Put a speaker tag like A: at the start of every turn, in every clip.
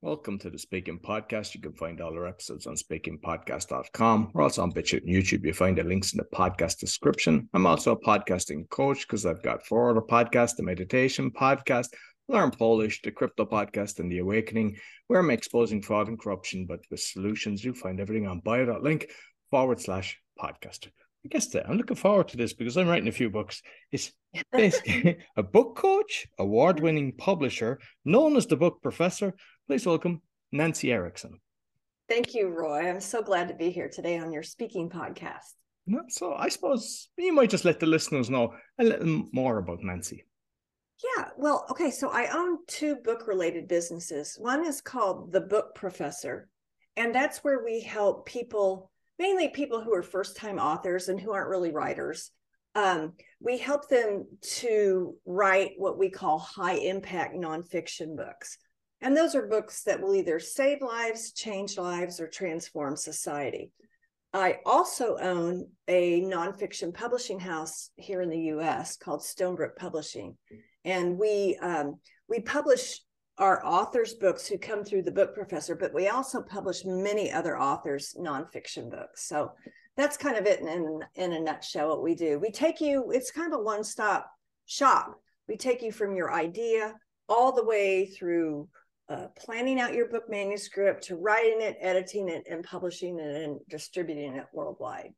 A: Welcome to the Speaking Podcast. You can find all our episodes on speakingpodcast.com. We're also on BitChute and YouTube. You find the links in the podcast description. I'm also a podcasting coach because I've got four other podcasts the meditation podcast, Learn Polish, the crypto podcast, and the awakening, where I'm exposing fraud and corruption, but with solutions. You'll find everything on bio.link forward slash podcast. I guess that I'm looking forward to this because I'm writing a few books. It's basically a book coach, award winning publisher, known as the book professor. Please welcome Nancy Erickson.
B: Thank you, Roy. I'm so glad to be here today on your speaking podcast.
A: So I suppose you might just let the listeners know a little more about Nancy.
B: Yeah, well, okay. So I own two book related businesses. One is called The Book Professor, and that's where we help people, mainly people who are first time authors and who aren't really writers. Um, we help them to write what we call high impact nonfiction books. And those are books that will either save lives, change lives, or transform society. I also own a nonfiction publishing house here in the US called Stonebrook Publishing and we um, we publish our authors' books who come through the book professor, but we also publish many other authors' nonfiction books. So that's kind of it in, in, in a nutshell what we do. We take you, it's kind of a one stop shop. We take you from your idea all the way through uh, planning out your book manuscript to writing it, editing it, and publishing it and distributing it worldwide.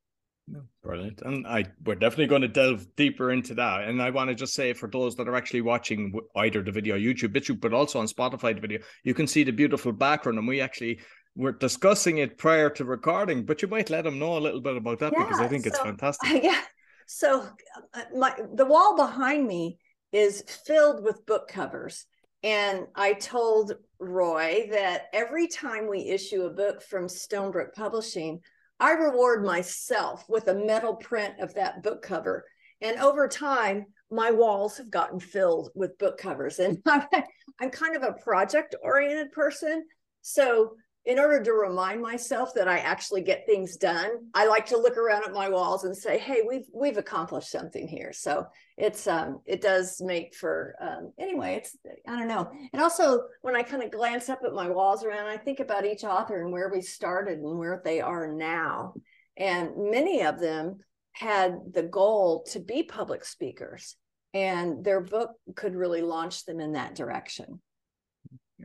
A: Brilliant. And I we're definitely going to delve deeper into that. And I want to just say for those that are actually watching either the video YouTube, BitChute, but also on Spotify the video, you can see the beautiful background. And we actually were discussing it prior to recording, but you might let them know a little bit about that yeah, because I think so, it's fantastic.
B: Yeah. So uh, my the wall behind me is filled with book covers. And I told Roy that every time we issue a book from Stonebrook Publishing, I reward myself with a metal print of that book cover. And over time, my walls have gotten filled with book covers. And I'm, kind of a project oriented person. So in order to remind myself that I actually get things done, I like to look around at my walls and say, "Hey, we've we've accomplished something here." So it's um it does make for um anyway. It's I don't know, and also when I kind of glance up at my walls around, I think about each author and where we started and where they are now, and many of them had the goal to be public speakers, and their book could really launch them in that direction.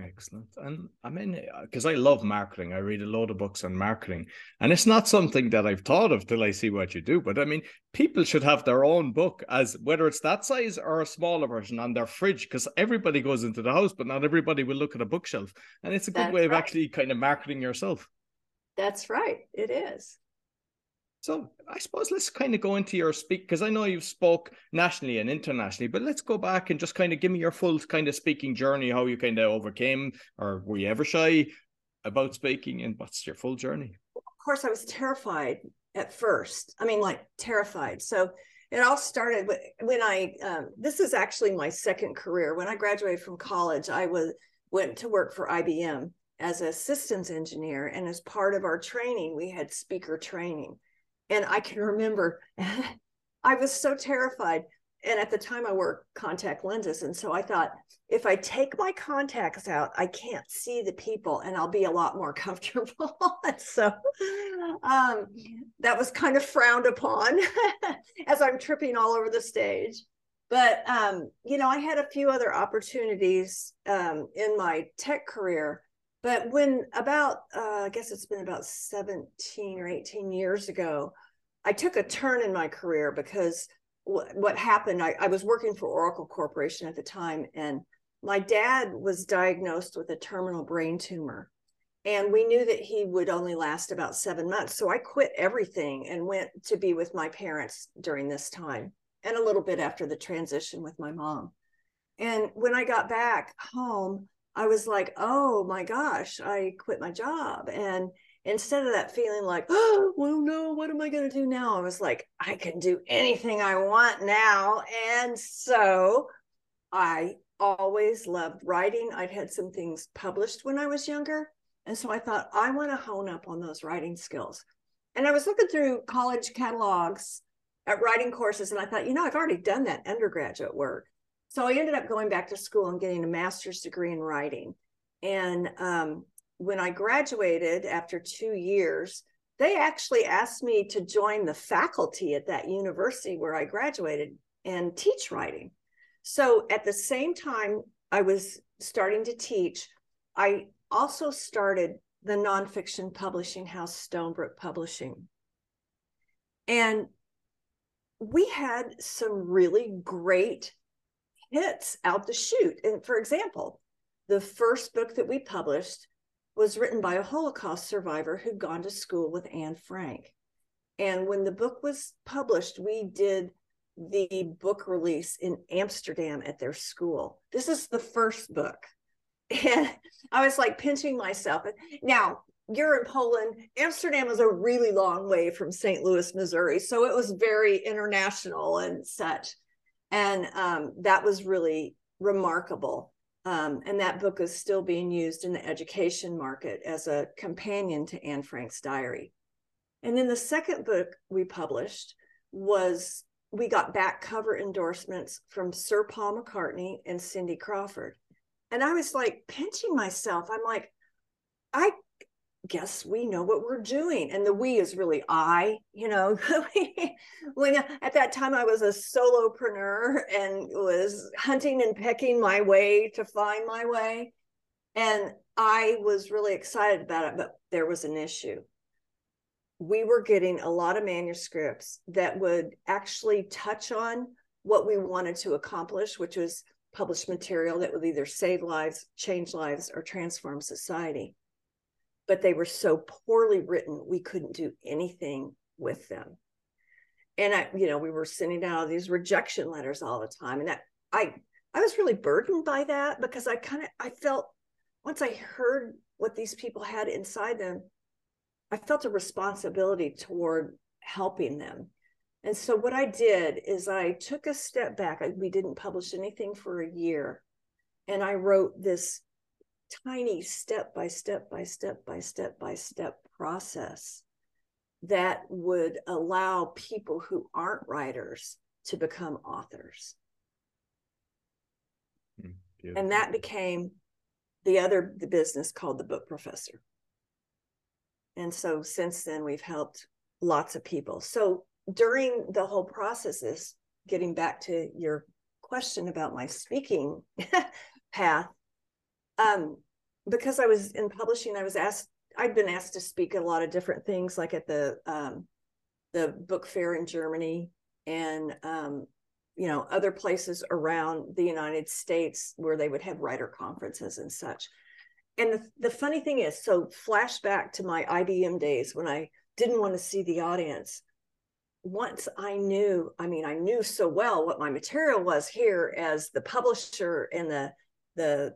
A: Excellent. And I mean, because uh, I love marketing, I read a lot of books on marketing, and it's not something that I've thought of till I see what you do. But I mean, people should have their own book, as whether it's that size or a smaller version, on their fridge, because everybody goes into the house, but not everybody will look at a bookshelf. And it's a good That's way of actually kind of marketing yourself.
B: That's right. It is.
A: So I suppose let's kind of go into your speak because I know you've spoke nationally and internationally, but let's go back and just kind of give me your full kind of speaking journey, how you kind of overcame or were you ever shy about speaking and what's your full journey?
B: Of course, I was terrified at first. I mean, like terrified. So it all started when I, um, this is actually my second career. When I graduated from college, I was went to work for IBM as a systems engineer. And as part of our training, we had speaker training. And I can remember I was so terrified. And at the time, I wore contact lenses. And so I thought, if I take my contacts out, I can't see the people and I'll be a lot more comfortable. so um, that was kind of frowned upon as I'm tripping all over the stage. But, um, you know, I had a few other opportunities um, in my tech career but when about, uh, I guess it's been about 17 or 18 years ago, I took a turn in my career because what happened, I, I was working for Oracle Corporation at the time, and my dad was diagnosed with a terminal brain tumor. And we knew that he would only last about seven months. So I quit everything and went to be with my parents during this time and a little bit after the transition with my mom. And when I got back home, I was like, oh my gosh, I quit my job. And instead of that feeling like, oh, well, no, what am I going to do now? I was like, I can do anything I want now. And so I always loved writing. I'd had some things published when I was younger. And so I thought, I want to hone up on those writing skills. And I was looking through college catalogs at writing courses, and I thought, you know, I've already done that undergraduate work. So I ended up going back to school and getting a master's degree in writing. And um, when I graduated after two years, they actually asked me to join the faculty at that university where I graduated and teach writing. So at the same time I was starting to teach, I also started the nonfiction publishing house, Stonebrook Publishing. And we had some really great hits out the chute. And for example, the first book that we published was written by a Holocaust survivor who'd gone to school with Anne Frank. And when the book was published, we did the book release in Amsterdam at their school. This is the first book. And I was like pinching myself. Now, you're in Poland. Amsterdam is a really long way from St. Louis, Missouri. So it was very international and such. And um, that was really remarkable. Um, and that book is still being used in the education market as a companion to Anne Frank's diary. And then the second book we published was we got back cover endorsements from Sir Paul McCartney and Cindy Crawford. And I was like pinching myself. I'm like, I guess we know what we're doing. And the we is really I, you know, when at that time I was a solopreneur and was hunting and pecking my way to find my way. And I was really excited about it, but there was an issue. We were getting a lot of manuscripts that would actually touch on what we wanted to accomplish, which was published material that would either save lives, change lives, or transform society but they were so poorly written we couldn't do anything with them. And i you know we were sending out these rejection letters all the time and that i i was really burdened by that because i kind of i felt once i heard what these people had inside them i felt a responsibility toward helping them. And so what i did is i took a step back I, we didn't publish anything for a year and i wrote this tiny step by step by step by step by step process that would allow people who aren't writers to become authors. Hmm, beautiful. And that became the other the business called the book professor. And so since then we've helped lots of people. So during the whole process is getting back to your question about my speaking path um, because I was in publishing, I was asked, I'd been asked to speak at a lot of different things, like at the um, the book fair in Germany and um, you know other places around the United States where they would have writer conferences and such. And the, the funny thing is, so flashback to my IBM days when I didn't want to see the audience. Once I knew, I mean, I knew so well what my material was here as the publisher and the the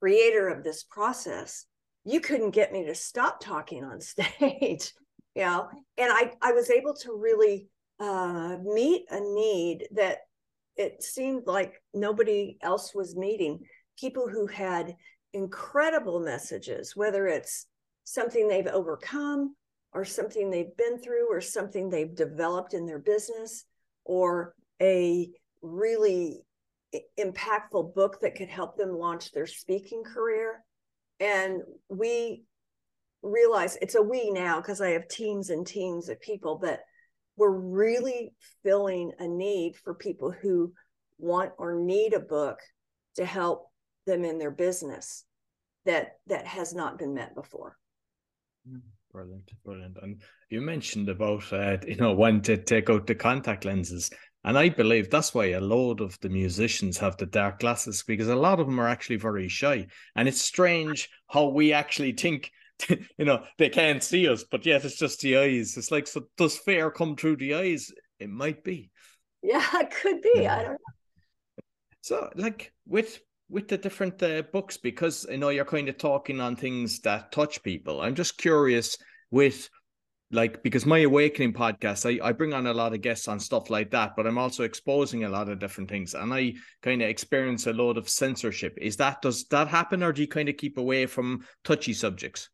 B: creator of this process you couldn't get me to stop talking on stage you know? And i i was able to really uh, meet a need that it seemed like nobody else was meeting. People who had incredible messages whether it's something they've overcome or something they've been through or something they've developed in their business or a really impactful book that could help them launch their speaking career. And we realize it's a we now because I have teams and teams of people, but we're really filling a need for people who want or need a book to help them in their business that that has not been met before.
A: Mm, brilliant, brilliant. And you mentioned about uh, you know when to take out the contact lenses. And I believe that's why a lot of the musicians have the dark glasses because a lot of them are actually very shy. And it's strange how we actually think, you know, they can't see us, but yet it's just the eyes. It's like, so does fear come through the eyes? It might be.
B: Yeah, it could be. Yeah. I don't know.
A: So, like with with the different uh, books, because I know you're kind of talking on things that touch people. I'm just curious with like because my awakening podcast I, I bring on a lot of guests on stuff like that but i'm also exposing a lot of different things and i kind of experience a lot of censorship. Is that does that happen or do you kind of keep away from touchy subjects?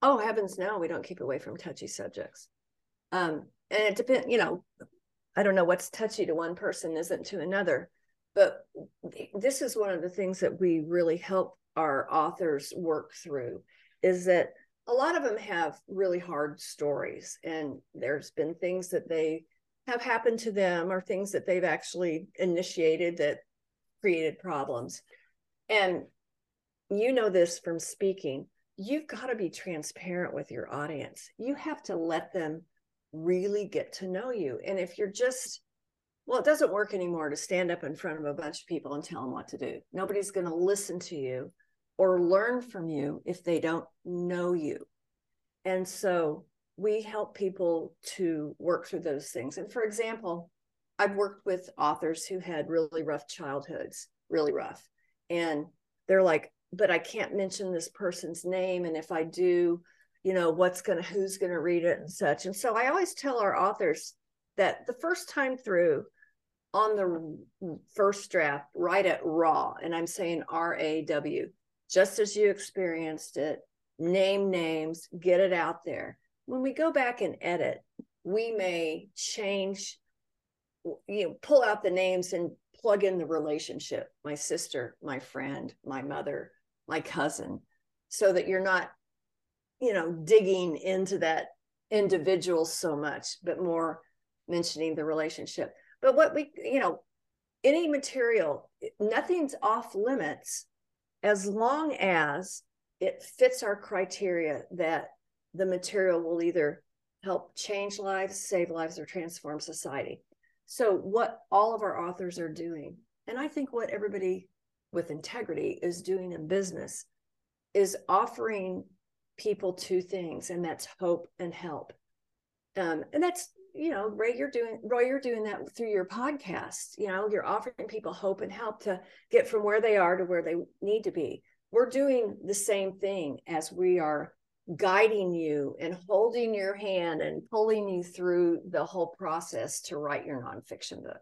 B: Oh heavens no we don't keep away from touchy subjects. Um and it depends you know i don't know what's touchy to one person isn't to another but this is one of the things that we really help our authors work through is that a lot of them have really hard stories and there's been things that they have happened to them or things that they've actually initiated that created problems. And you know this from speaking you've got to be transparent with your audience. You have to let them really get to know you and if you're just well it doesn't work anymore to stand up in front of a bunch of people and tell them what to do. Nobody's going to listen to you or learn from you if they don't know you. And so we help people to work through those things. And for example, I've worked with authors who had really rough childhoods, really rough. And they're like, but I can't mention this person's name. And if I do, you know, what's going to, who's going to read it and such. And so I always tell our authors that the first time through, on the first draft, write it raw. And I'm saying R A W just as you experienced it, name names, get it out there. When we go back and edit, we may change, you know, pull out the names and plug in the relationship my sister, my friend, my mother, my cousin, so that you're not, you know, digging into that individual so much, but more mentioning the relationship. But what we, you know, any material, nothing's off limits as long as it fits our criteria that the material will either help change lives, save lives, or transform society. So, what all of our authors are doing, and I think what everybody with integrity is doing in business, is offering people two things, and that's hope and help. Um, and that's you know, Ray, you're doing Roy, you're doing that through your podcast. You know, you're offering people hope and help to get from where they are to where they need to be. We're doing the same thing as we are guiding you and holding your hand and pulling you through the whole process to write your nonfiction book.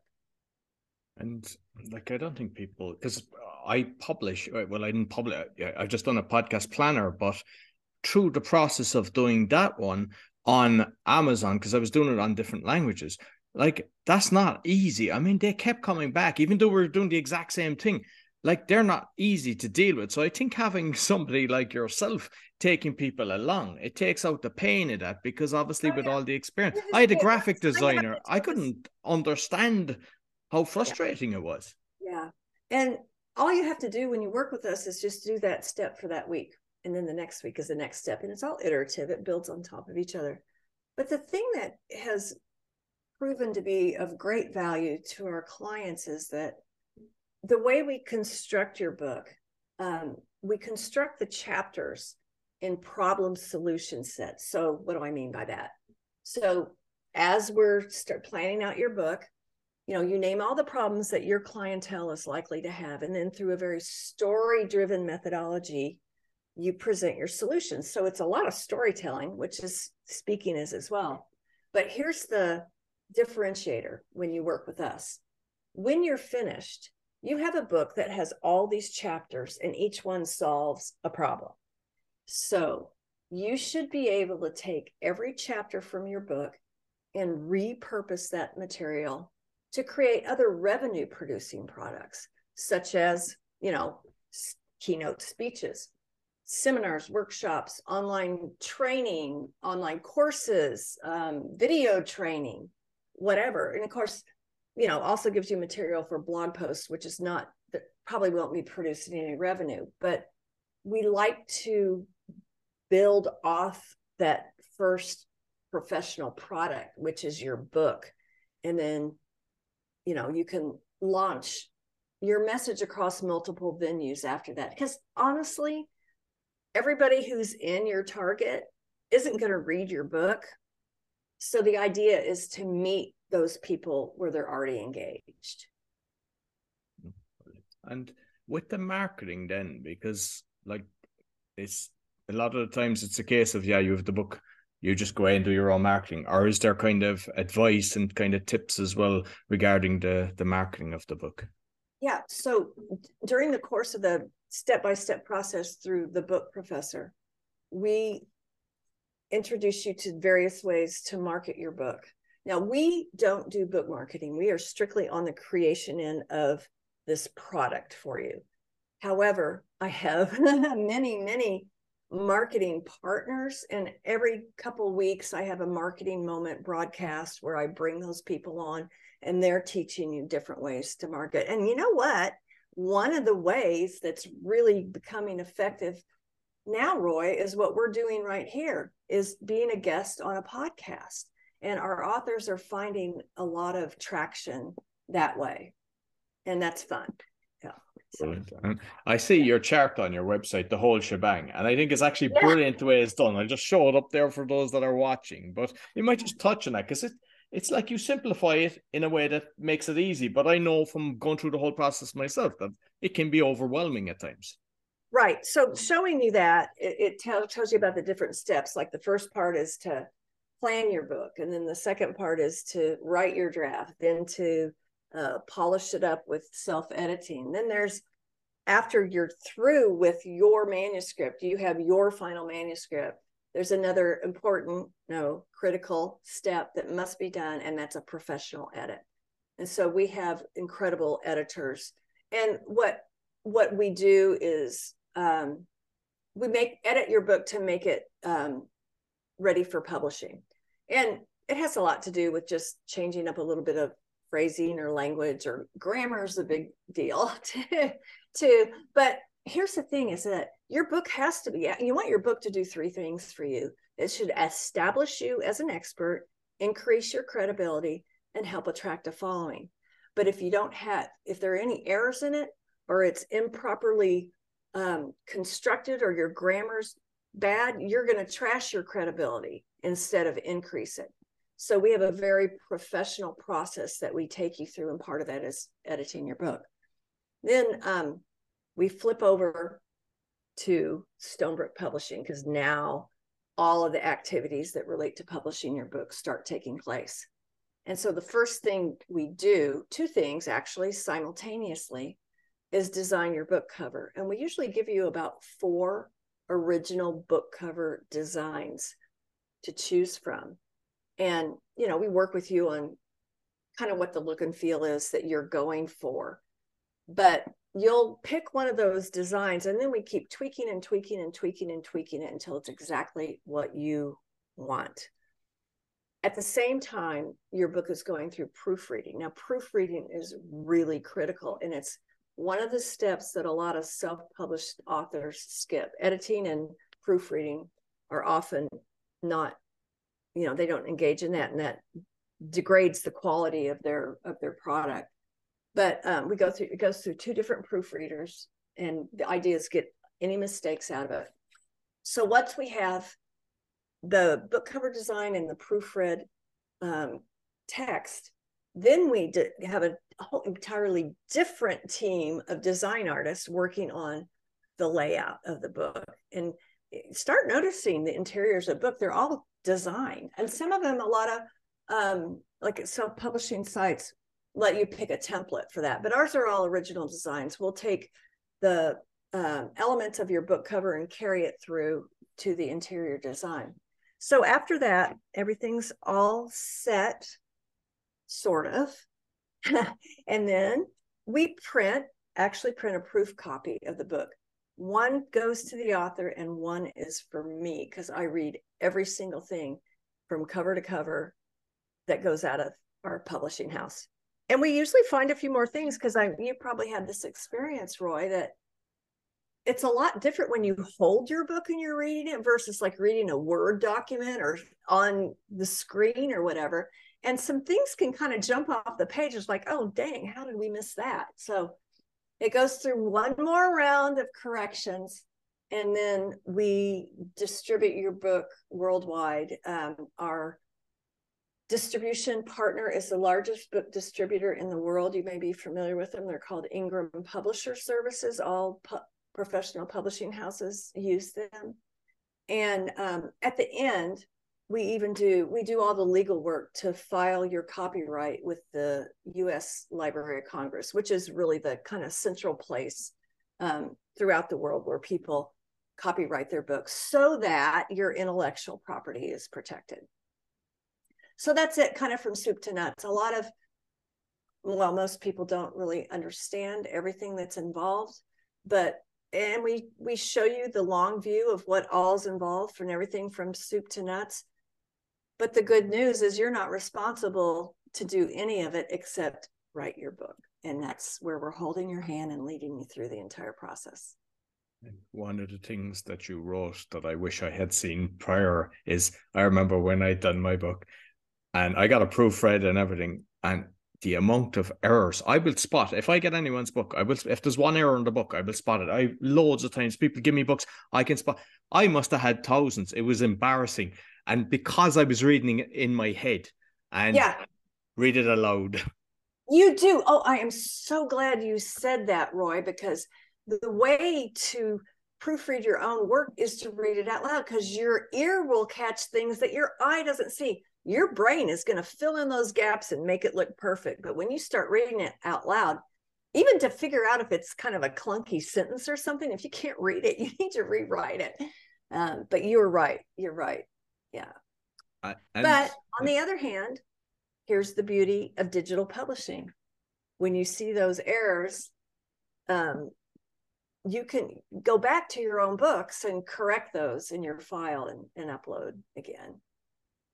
A: And like, I don't think people, because I publish, uh, well, I didn't publish, I've just done a podcast planner, but through the process of doing that one, on Amazon because I was doing it on different languages. Like that's not easy. I mean, they kept coming back, even though we are doing the exact same thing. Like they're not easy to deal with. So I think having somebody like yourself taking people along, it takes out the pain of that because obviously oh, with yeah. all the experience, I had a graphic designer. I couldn't understand how frustrating
B: yeah.
A: it was.
B: Yeah. And all you have to do when you work with us is just do that step for that week and then the next week is the next step and it's all iterative it builds on top of each other. But the thing that has proven to be of great value to our clients is that the way we construct your book um, we construct the chapters in problem solution sets. So what do i mean by that? So as we're start planning out your book you know you name all the problems that your clientele is likely to have and then through a very story driven methodology you present your solutions. So it's a lot of storytelling, which is speaking is as well. But here's the differentiator when you work with us. When you're finished, you have a book that has all these chapters and each one solves a problem. So you should be able to take every chapter from your book and repurpose that material to create other revenue producing products, such as, you know, keynote speeches, seminars, workshops, online training, online courses, um, video training, whatever. And of course, you know, also gives you material for blog posts, which is not that probably won't be producing any revenue, but we like to build off that first professional product, which is your book. And then, you know, you can launch your message across multiple venues after that. Because honestly, everybody who's in your target isn't going to read your book. So the idea is to meet those people where they're already engaged.
A: And with the marketing, then, because like it's a lot of the times it's a case of, yeah, you have the book, you just go and do your own marketing, or is there kind of advice and kind of tips as well regarding the the marketing of the book?
B: Yeah. So during the course of the step by step process through the book professor, we introduce you to various ways to market your book. Now, we don't do book marketing, we are strictly on the creation end of this product for you. However, I have many, many marketing partners, and every couple weeks I have a marketing moment broadcast where I bring those people on and they're teaching you different ways to market. And you know what? One of the ways that's really becoming effective now, Roy, is what we're doing right here is being a guest on a podcast. And our authors are finding a lot of traction that way. And that's fun. Yeah.
A: Brilliant. And I see your chart on your website, the whole shebang. And I think it's actually brilliant the way it's done. I'll just show it up there for those that are watching. But you might just touch on that because it it's like you simplify it in a way that makes it easy. But I know from going through the whole process myself that it can be overwhelming at times.
B: Right. So showing you that it, it tell, tells you about the different steps. Like the first part is to plan your book, and then the second part is to write your draft, then to uh, polish it up with self editing. Then there's after you're through with your manuscript, you have your final manuscript. There's another important, no, critical step that must be done, and that's a professional edit. And so we have incredible editors. And what what we do is um, we make edit your book to make it um, ready for publishing, and it has a lot to do with just changing up a little bit of phrasing or language or grammar is a big deal to, to But here's the thing is that your book has to be you want your book to do three things for you. It should establish you as an expert increase your credibility and help attract a following. But if you don't have if there are any errors in it or it's improperly um, constructed or your grammar's bad you're going to trash your credibility instead of increase it. So we have a very professional process that we take you through, and part of that is editing your book. Then um, we flip over to Stonebrook Publishing because now all of the activities that relate to publishing your book start taking place. And so the first thing we do, two things actually simultaneously, is design your book cover. And we usually give you about four original book cover designs to choose from and you know we work with you on kind of what the look and feel is that you're going for but you'll pick one of those designs and then we keep tweaking and tweaking and tweaking and tweaking it until it's exactly what you want. At the same time your book is going through proofreading. Now proofreading is really critical and it's one of the steps that a lot of self-published authors skip. Editing and proofreading are often not you know they don't engage in that and that degrades the quality of their of their product but um, we go through it goes through two different proofreaders and the idea is get any mistakes out of it so once we have the book cover design and the proofread um, text then we have a whole entirely different team of design artists working on the layout of the book and start noticing the interiors of the book they're all design. And some of them, a lot of um, like self publishing sites let you pick a template for that. But ours are all original designs. We'll take the um, elements of your book cover and carry it through to the interior design. So after that, everything's all set, sort of. and then we print, actually print a proof copy of the book one goes to the author and one is for me because I read every single thing from cover to cover that goes out of our publishing house. And we usually find a few more things because I you probably had this experience, Roy, that it's a lot different when you hold your book and you're reading it versus like reading a Word document or on the screen or whatever. And some things can kind of jump off the page. It's like, oh, dang, how did we miss that? So it goes through one more round of corrections, and then we distribute your book worldwide. Um, our distribution partner is the largest book distributor in the world. You may be familiar with them. They're called Ingram Publisher Services. All pu- professional publishing houses use them. And um, at the end, we even do we do all the legal work to file your copyright with the U.S. Library of Congress, which is really the kind of central place um, throughout the world where people copyright their books, so that your intellectual property is protected. So that's it, kind of from soup to nuts. A lot of well, most people don't really understand everything that's involved, but and we we show you the long view of what all's involved from everything from soup to nuts but the good news is you're not responsible to do any of it except write your book and that's where we're holding your hand and leading you through the entire process
A: one of the things that you wrote that I wish I had seen prior is I remember when I'd done my book and I got a proofread and everything, and the amount of errors I will spot if I get anyone's book. I will if there's one error in the book, I will spot it. I loads of times people give me books, I can spot. I must have had thousands. It was embarrassing, and because I was reading it in my head and
B: yeah,
A: read it aloud.
B: You do. Oh, I am so glad you said that, Roy, because the way to proofread your own work is to read it out loud because your ear will catch things that your eye doesn't see. Your brain is going to fill in those gaps and make it look perfect. But when you start reading it out loud, even to figure out if it's kind of a clunky sentence or something, if you can't read it, you need to rewrite it. Um, but you're right. You're right. Yeah. Uh, but on the other hand, here's the beauty of digital publishing. When you see those errors, um, you can go back to your own books and correct those in your file and, and upload again.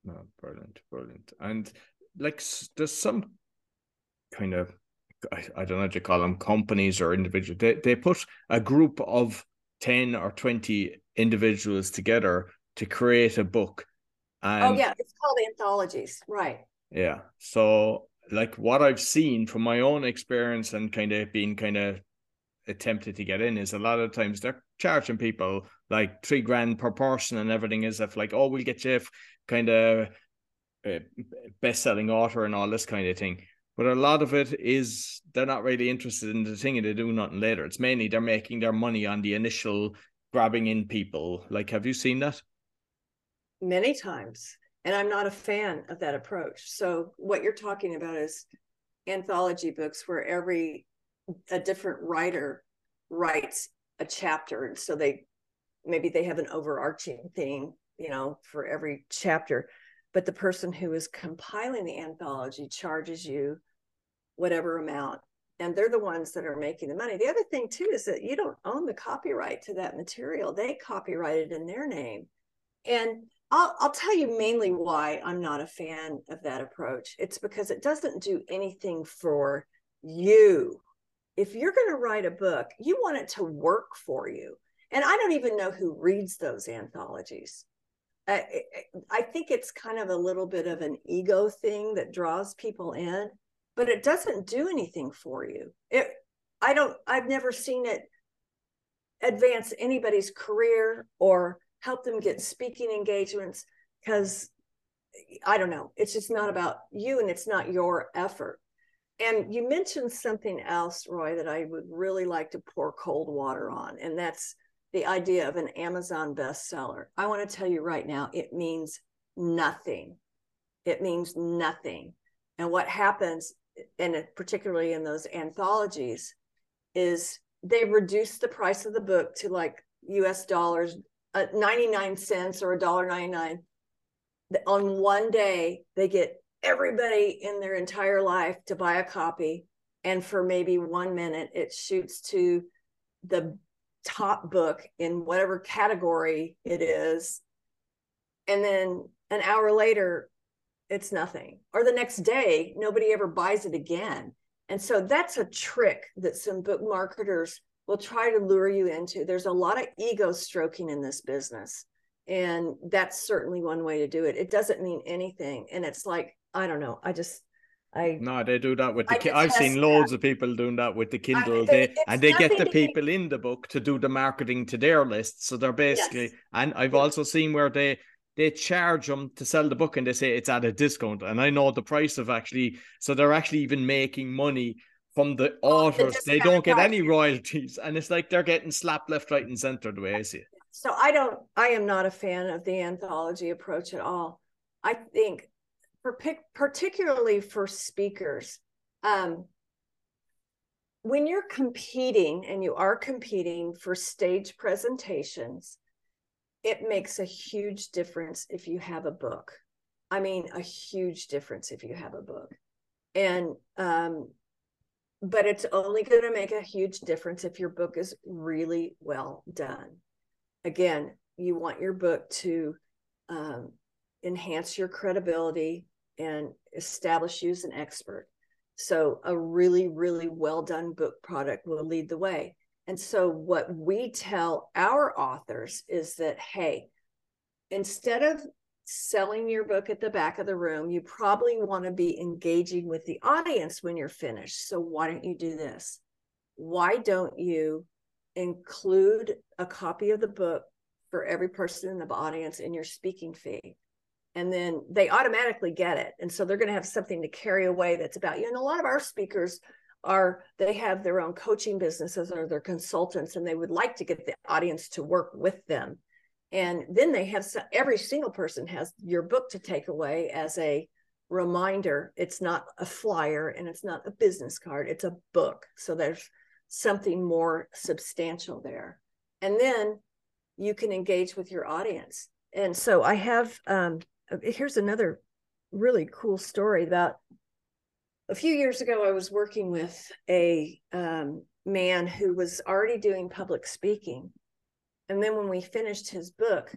A: No, brilliant, brilliant. And like there's some kind of I, I don't know what you call them companies or individuals. They they put a group of 10 or 20 individuals together to create a book.
B: Oh, and, oh yeah, it's called anthologies, right.
A: Yeah. So like what I've seen from my own experience and kind of being kind of attempted to get in is a lot of times they're charging people like three grand per person and everything is if like oh we'll get you kind of uh, best-selling author and all this kind of thing. But a lot of it is they're not really interested in the thing and they do nothing later. It's mainly they're making their money on the initial grabbing in people. Like have you seen that?
B: Many times and i'm not a fan of that approach. So what you're talking about is anthology books where every a different writer writes a chapter and so they maybe they have an overarching theme you know for every chapter. But the person who is compiling the anthology charges you whatever amount and they're the ones that are making the money. The other thing too is that you don't own the copyright to that material. They copyrighted in their name. And I'll, I'll tell you mainly why i'm not a fan of that approach. It's because it doesn't do anything for you if you're going to write a book, you want it to work for you. And I don't even know who reads those anthologies. I, I think it's kind of a little bit of an ego thing that draws people in, but it doesn't do anything for you. It, I don't, I've never seen it advance anybody's career or help them get speaking engagements because I don't know. It's just not about you and it's not your effort. And you mentioned something else, Roy, that I would really like to pour cold water on, and that's the idea of an Amazon bestseller. I want to tell you right now, it means nothing. It means nothing. And what happens, and particularly in those anthologies, is they reduce the price of the book to like US dollars, uh, 99 cents or a dollar 99. On one day, they get everybody in their entire life to buy a copy and for maybe one minute it shoots to the top book in whatever category it is and then an hour later it's nothing. Or the next day nobody ever buys it again. And so that's a trick that some book marketers will try to lure you into. There's a lot of ego stroking in this business and that's certainly one way to do it. It doesn't mean anything and it's like I don't know. I just I
A: no, they do that with the. Ki- I've seen loads that. of people doing that with the Kindle. I, they, and they get the people in the book to do the marketing to their list. So they're basically, yes. and I've yes. also seen where they they charge them to sell the book and they say it's at a discount. And I know the price of actually, so they're actually even making money from the oh, authors. The they don't get any royalties, and it's like they're getting slapped left, right, and center the way I see it.
B: So I don't. I am not a fan of the anthology approach at all. I think particularly for speakers. Um, when you're competing and you are competing for stage presentations, it makes a huge difference if you have a book. I mean, a huge difference if you have a book. And um, but it's only going to make a huge difference if your book is really well done. Again, you want your book to um, enhance your credibility and establish you as an expert. So, a really, really well done book product will lead the way. And so, what we tell our authors is that, hey, instead of selling your book at the back of the room, you probably want to be engaging with the audience when you're finished. So, why don't you do this? Why don't you include a copy of the book for every person in the audience in your speaking fee? And then they automatically get it. And so they're going to have something to carry away that's about you. And a lot of our speakers are they have their own coaching businesses or they're consultants and they would like to get the audience to work with them and then they have every single person has your book to take away as a reminder it's not a flyer and it's not a business card it's a book so there's something more substantial there and then you can engage with your audience and so i have um here's another really cool story about a few years ago i was working with a um, man who was already doing public speaking and then when we finished his book,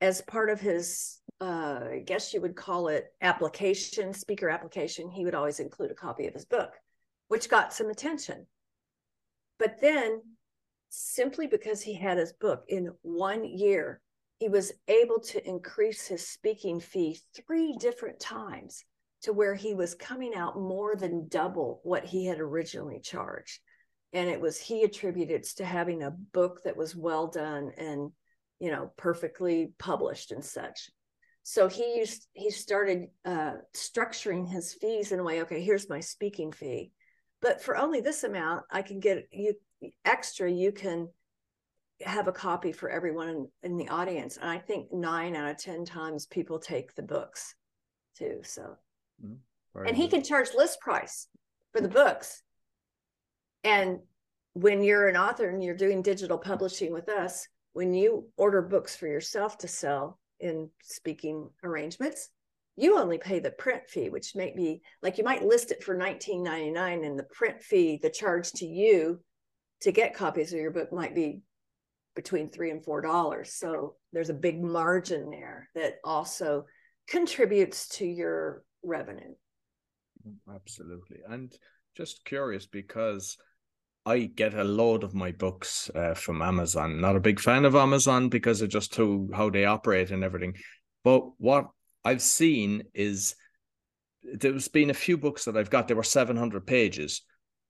B: as part of his, uh, I guess you would call it application, speaker application, he would always include a copy of his book, which got some attention. But then, simply because he had his book in one year, he was able to increase his speaking fee three different times to where he was coming out more than double what he had originally charged. And it was he attributed to having a book that was well done and you know perfectly published and such. So he used he started uh, structuring his fees in a way okay here's my speaking fee but for only this amount i can get you extra you can have a copy for everyone in, in the audience and i think nine out of ten times people take the books too so. Mm, and he can charge list price for the books. And when you're an author and you're doing digital publishing with us, when you order books for yourself to sell in speaking arrangements, you only pay the print fee, which may be like you might list it for $19.99 and the print fee, the charge to you to get copies of your book might be between three and four dollars. So there's a big margin there that also contributes to your revenue.
A: Absolutely. And just curious because I get a load of my books uh, from Amazon. Not a big fan of Amazon because of just who how they operate and everything. But what I've seen is there's been a few books that I've got. There were 700 pages,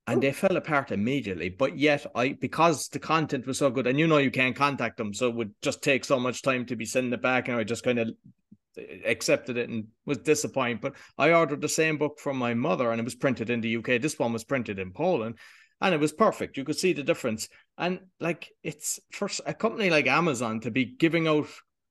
A: and they fell apart immediately. But yet, I because the content was so good, and you know you can't contact them, so it would just take so much time to be sending it back, and I just kind of accepted it and was disappointed. But I ordered the same book from my mother, and it was printed in the UK. This one was printed in Poland, and it was perfect. You could see the difference. And like it's for a company like Amazon to be giving out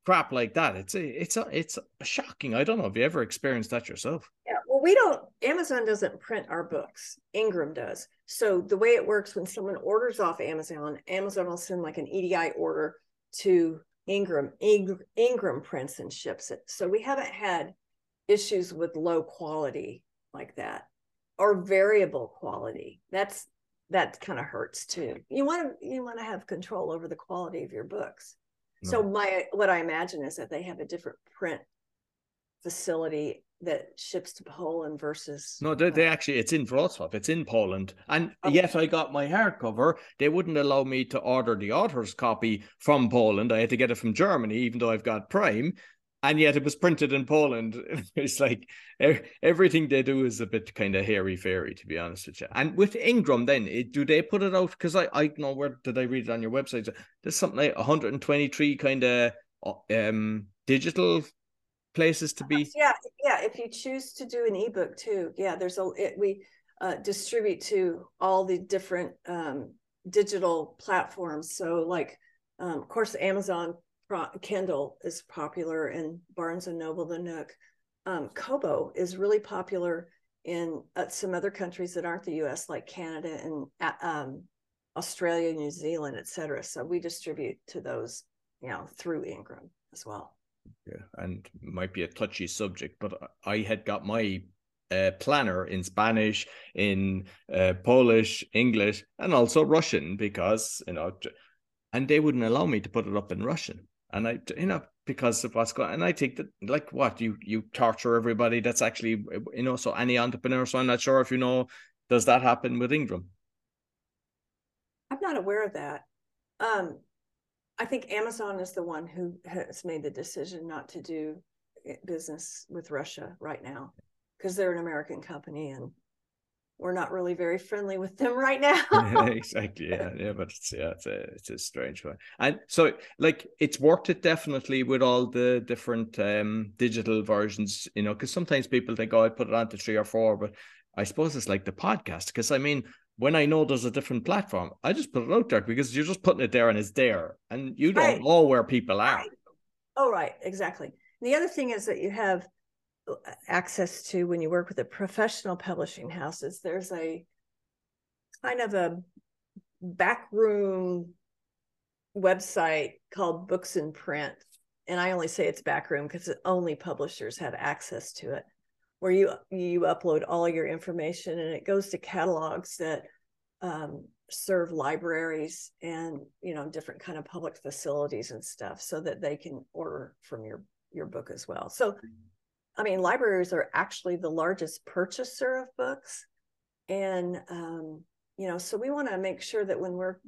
A: crap like that, it's it's a, it's shocking. I don't know if you ever experienced that yourself.
B: Yeah, we don't. Amazon doesn't print our books. Ingram does. So the way it works when someone orders off Amazon, Amazon will send like an EDI order to Ingram. Ingram prints and ships it. So we haven't had issues with low quality like that or variable quality. That's that kind of hurts too. You want to you want to have control over the quality of your books. No. So my what I imagine is that they have a different print facility that ships to Poland versus
A: no they, they actually it's in Wrocław it's in Poland and okay. yet I got my hardcover they wouldn't allow me to order the author's copy from Poland I had to get it from Germany even though I've got Prime and yet it was printed in Poland. It's like everything they do is a bit kind of hairy fairy, to be honest with you. And with Ingram, then it, do they put it out? Because I I know where did I read it on your website? There's something like 123 kind of um digital places to be.
B: Yeah, yeah. If you choose to do an ebook too, yeah. There's a it, we uh, distribute to all the different um, digital platforms. So like, um, of course, Amazon Kindle is popular and Barnes and Noble, the Nook. Um, Kobo is really popular in uh, some other countries that aren't the U.S., like Canada and uh, um, Australia, New Zealand, et cetera. So we distribute to those, you know, through Ingram as well.
A: Yeah, and might be a touchy subject, but I had got my a planner in Spanish, in uh, Polish, English, and also Russian because you know, and they wouldn't allow me to put it up in Russian. And I, you know, because of what's going, and I think that like what you you torture everybody. That's actually you know, so any entrepreneur. So I'm not sure if you know, does that happen with Ingram?
B: I'm not aware of that. Um, I think Amazon is the one who has made the decision not to do business with Russia right now because they're an American company and we're not really very friendly with them right now.
A: exactly. Yeah. Yeah. But it's, yeah, it's a, it's a strange one. And so like it's worked it definitely with all the different um, digital versions, you know, because sometimes people think, oh, I put it on to three or four, but I suppose it's like the podcast. Cause I mean, when I know there's a different platform, I just put it out there because you're just putting it there and it's there and you don't right. know where people are.
B: Right. Oh, right. Exactly. The other thing is that you have uh, access to when you work with a professional publishing house is there's a kind of a backroom website called Books in Print. And I only say it's backroom because only publishers have access to it, where you you upload all your information and it goes to catalogs that um, serve libraries and you know different kind of public facilities and stuff so that they can order from your your book as well. So, I mean, libraries are actually the largest purchaser of books. And, um, you know, so we want to make sure that when we're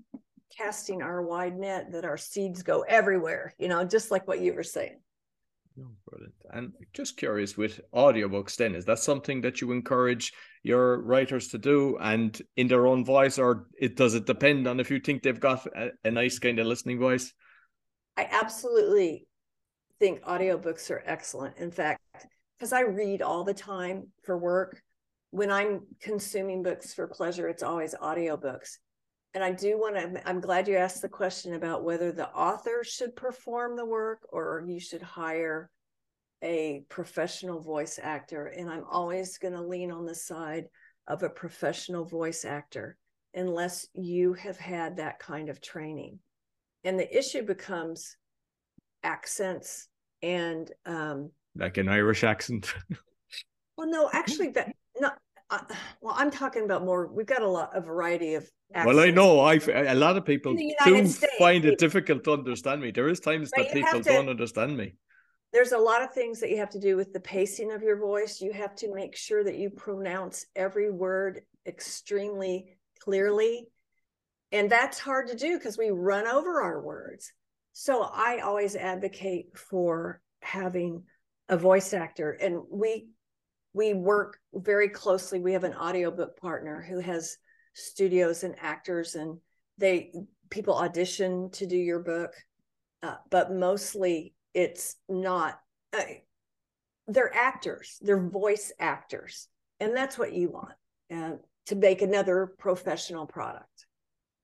B: casting our wide net, that our seeds go everywhere, you know, just like what you were saying.
A: Oh, brilliant. And just curious with audiobooks, then, is that something that you encourage your writers to do and in their own voice, or it does it depend on if you think they've got a, a nice kind of listening voice?
B: I absolutely think audiobooks are excellent. In fact, because I read all the time for work, when I'm consuming books for pleasure, it's always audiobooks. And I do want to, I'm glad you asked the question about whether the author should perform the work or you should hire a professional voice actor. And I'm always going to lean on the side of a professional voice actor unless you have had that kind of training. And the issue becomes accents and um
A: like an irish accent
B: well no actually that not uh, well i'm talking about more we've got a lot a variety of
A: accents. well i know i a lot of people do States, find it difficult to understand me. There is times that people to, don't understand me.
B: There's a lot of things that you have to do with the pacing of your voice. You have to make sure that you pronounce every word extremely clearly. And that's hard to do because we run over our words. So I always advocate for having a voice actor and we we work very closely. We have an audiobook partner who has studios and actors and they people audition to do your book. Uh, but mostly it's not uh, they're actors, they're voice actors. And that's what you want uh, to make another professional product.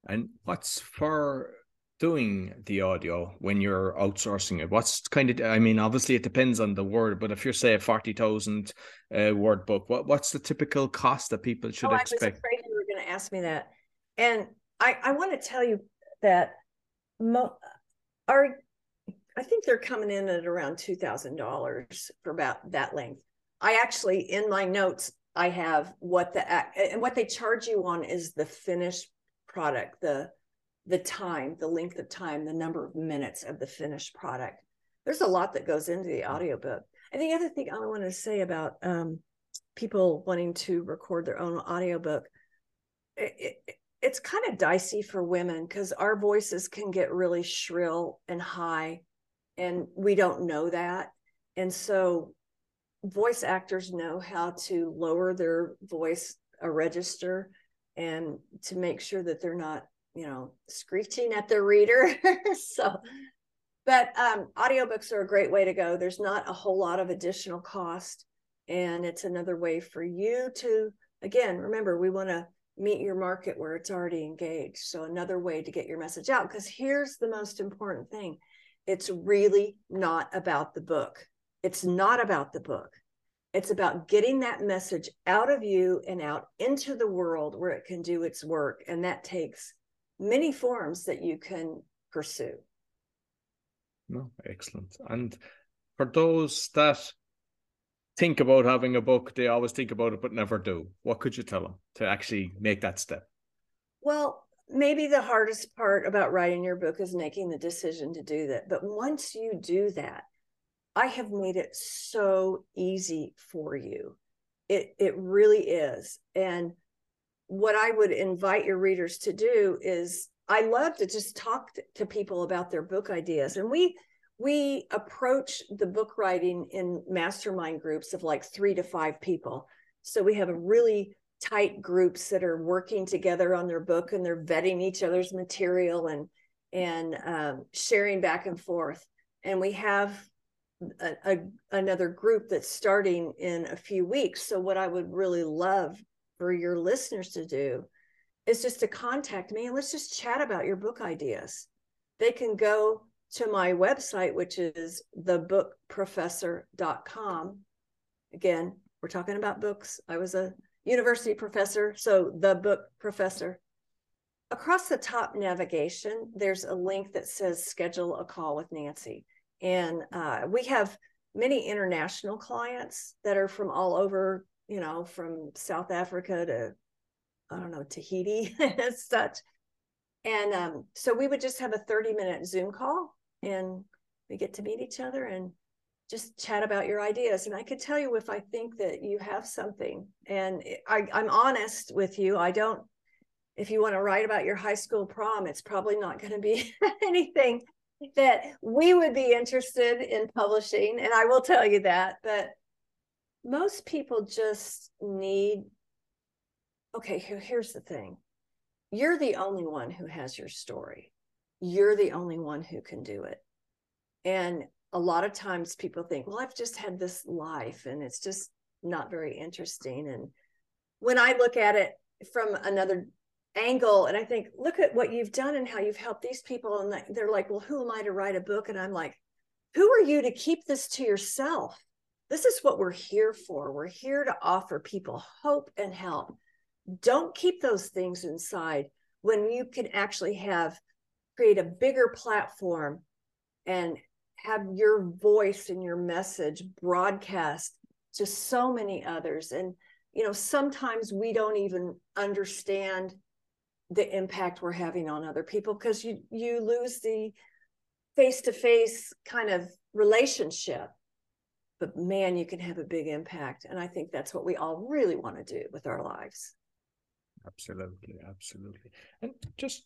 A: And what's for doing the audio when you're outsourcing it? What's kind of, I mean, obviously it depends on the word, but if you're say a 40,000 uh, word book, what, what's the typical cost that people should oh, expect? I was
B: afraid you were going to ask me that. And I, I want to tell you that mo- our, I think they're coming in at around $2,000 for about that length. I actually, in my notes, I have what the, and what they charge you on is the finished product, the, the time, the length of time, the number of minutes of the finished product. There's a lot that goes into the mm. audiobook. And the other thing I want to say about um, people wanting to record their own audiobook, it, it, it's kind of dicey for women because our voices can get really shrill and high, and we don't know that. And so, voice actors know how to lower their voice a register and to make sure that they're not you know screeching at the reader. So but um, audiobooks are a great way to go. There's not a whole lot of additional cost and it's another way for you to again remember we want to meet your market where it's already engaged. So another way to get your message out because here's the most important thing. It's really not about the book. It's not about the book. It's about getting that message out of you and out into the world where it can do its work and that takes many forms that you can pursue.
A: No, excellent. And for those that think about having a book, they always think about it but never do. What could you tell them to actually make that step?
B: Well, maybe the hardest part about writing your book is making the decision to do that. But once you do that, I have made it so easy for you. It it really is. And what I would invite your readers to do is I love to just talk to people about their book ideas. And we we approach the book writing in mastermind groups of like 3 to 5 people. So we have a really tight groups that are working together on their book and they're vetting each other's material and and um, sharing back and forth. And we have a, a, another group that's starting in a few weeks. So what I would really love for your listeners to do is just to contact me and let's just chat about your book ideas. They can go to my website, which is thebookprofessor.com. Again, we're talking about books. I was a university professor, so the book professor. Across the top navigation, there's a link that says schedule a call with Nancy. And uh, we have many international clients that are from all over, you know, from South Africa to, I don't know, Tahiti and such. And um, so we would just have a 30 minute Zoom call and we get to meet each other and just chat about your ideas. And I could tell you if I think that you have something. And I, I'm honest with you. I don't, if you want to write about your high school prom, it's probably not going to be anything that we would be interested in publishing. And I will tell you that. But most people just need, okay, here's the thing you're the only one who has your story, you're the only one who can do it. And a lot of times people think, well, I've just had this life and it's just not very interesting. And when I look at it from another angle and I think, look at what you've done and how you've helped these people. And they're like, well, who am I to write a book? And I'm like, who are you to keep this to yourself? This is what we're here for. We're here to offer people hope and help. Don't keep those things inside when you can actually have create a bigger platform and have your voice and your message broadcast to so many others and you know sometimes we don't even understand the impact we're having on other people because you you lose the face to face kind of relationship but man you can have a big impact and i think that's what we all really want to do with our lives
A: Absolutely, absolutely. And just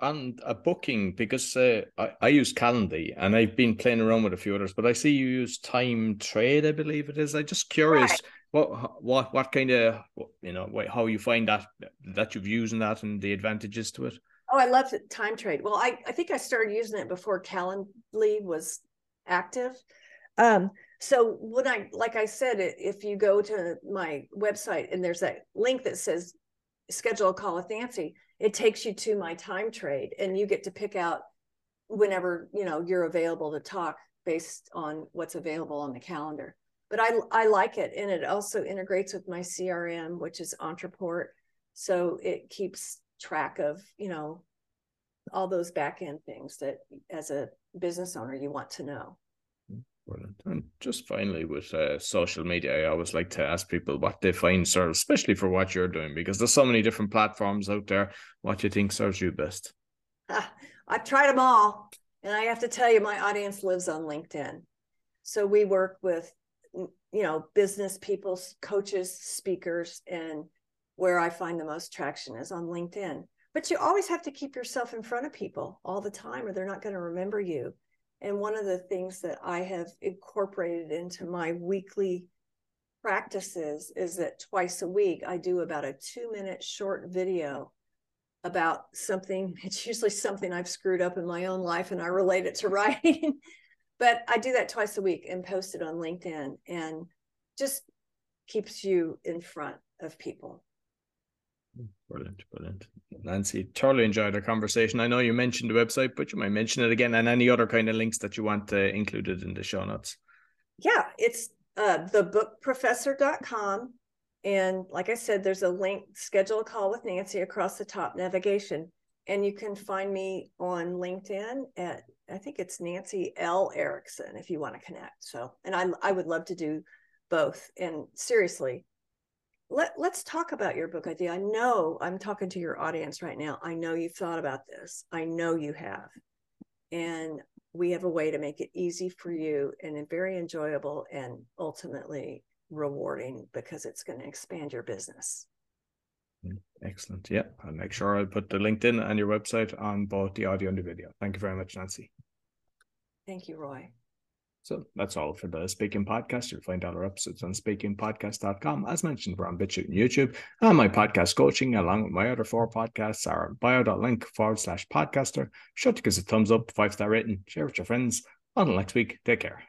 A: on a booking, because uh, I, I use Calendly and I've been playing around with a few others, but I see you use TimeTrade, I believe it is. I'm just curious right. what what what kind of you know how you find that that you've using that and the advantages to it.
B: Oh, I love TimeTrade. Well, I I think I started using it before Calendly was active. Um, so when I like I said, if you go to my website and there's that link that says schedule a call with Nancy, it takes you to my TimeTrade and you get to pick out whenever, you know, you're available to talk based on what's available on the calendar. But I I like it and it also integrates with my CRM, which is Ontraport. So it keeps track of, you know, all those back end things that as a business owner you want to know.
A: Brilliant. And just finally, with uh, social media, I always like to ask people what they find serves, especially for what you're doing, because there's so many different platforms out there. What do you think serves you best?
B: Uh, I've tried them all, and I have to tell you, my audience lives on LinkedIn. So we work with, you know, business people, coaches, speakers, and where I find the most traction is on LinkedIn. But you always have to keep yourself in front of people all the time, or they're not going to remember you. And one of the things that I have incorporated into my weekly practices is that twice a week I do about a two minute short video about something. It's usually something I've screwed up in my own life and I relate it to writing. but I do that twice a week and post it on LinkedIn and just keeps you in front of people.
A: Brilliant, brilliant. Nancy, thoroughly enjoyed our conversation. I know you mentioned the website, but you might mention it again and any other kind of links that you want uh, included in the show notes.
B: Yeah, it's uh, thebookprofessor.com. And like I said, there's a link, schedule a call with Nancy across the top navigation. And you can find me on LinkedIn at, I think it's Nancy L. Erickson if you want to connect. So, and I, I would love to do both. And seriously, let let's talk about your book idea. I know I'm talking to your audience right now. I know you've thought about this. I know you have. And we have a way to make it easy for you and very enjoyable and ultimately rewarding because it's going to expand your business.
A: Mm, excellent. Yeah. I'll make sure I'll put the LinkedIn and your website on both the audio and the video. Thank you very much, Nancy.
B: Thank you, Roy.
A: So that's all for the Speaking Podcast. You'll find all our episodes on speakingpodcast.com. As mentioned, we're on BitChute and YouTube. And my podcast coaching, along with my other four podcasts, are bio.link forward slash podcaster. Sure to give us a thumbs up, five star rating, share with your friends. Until next week, take care.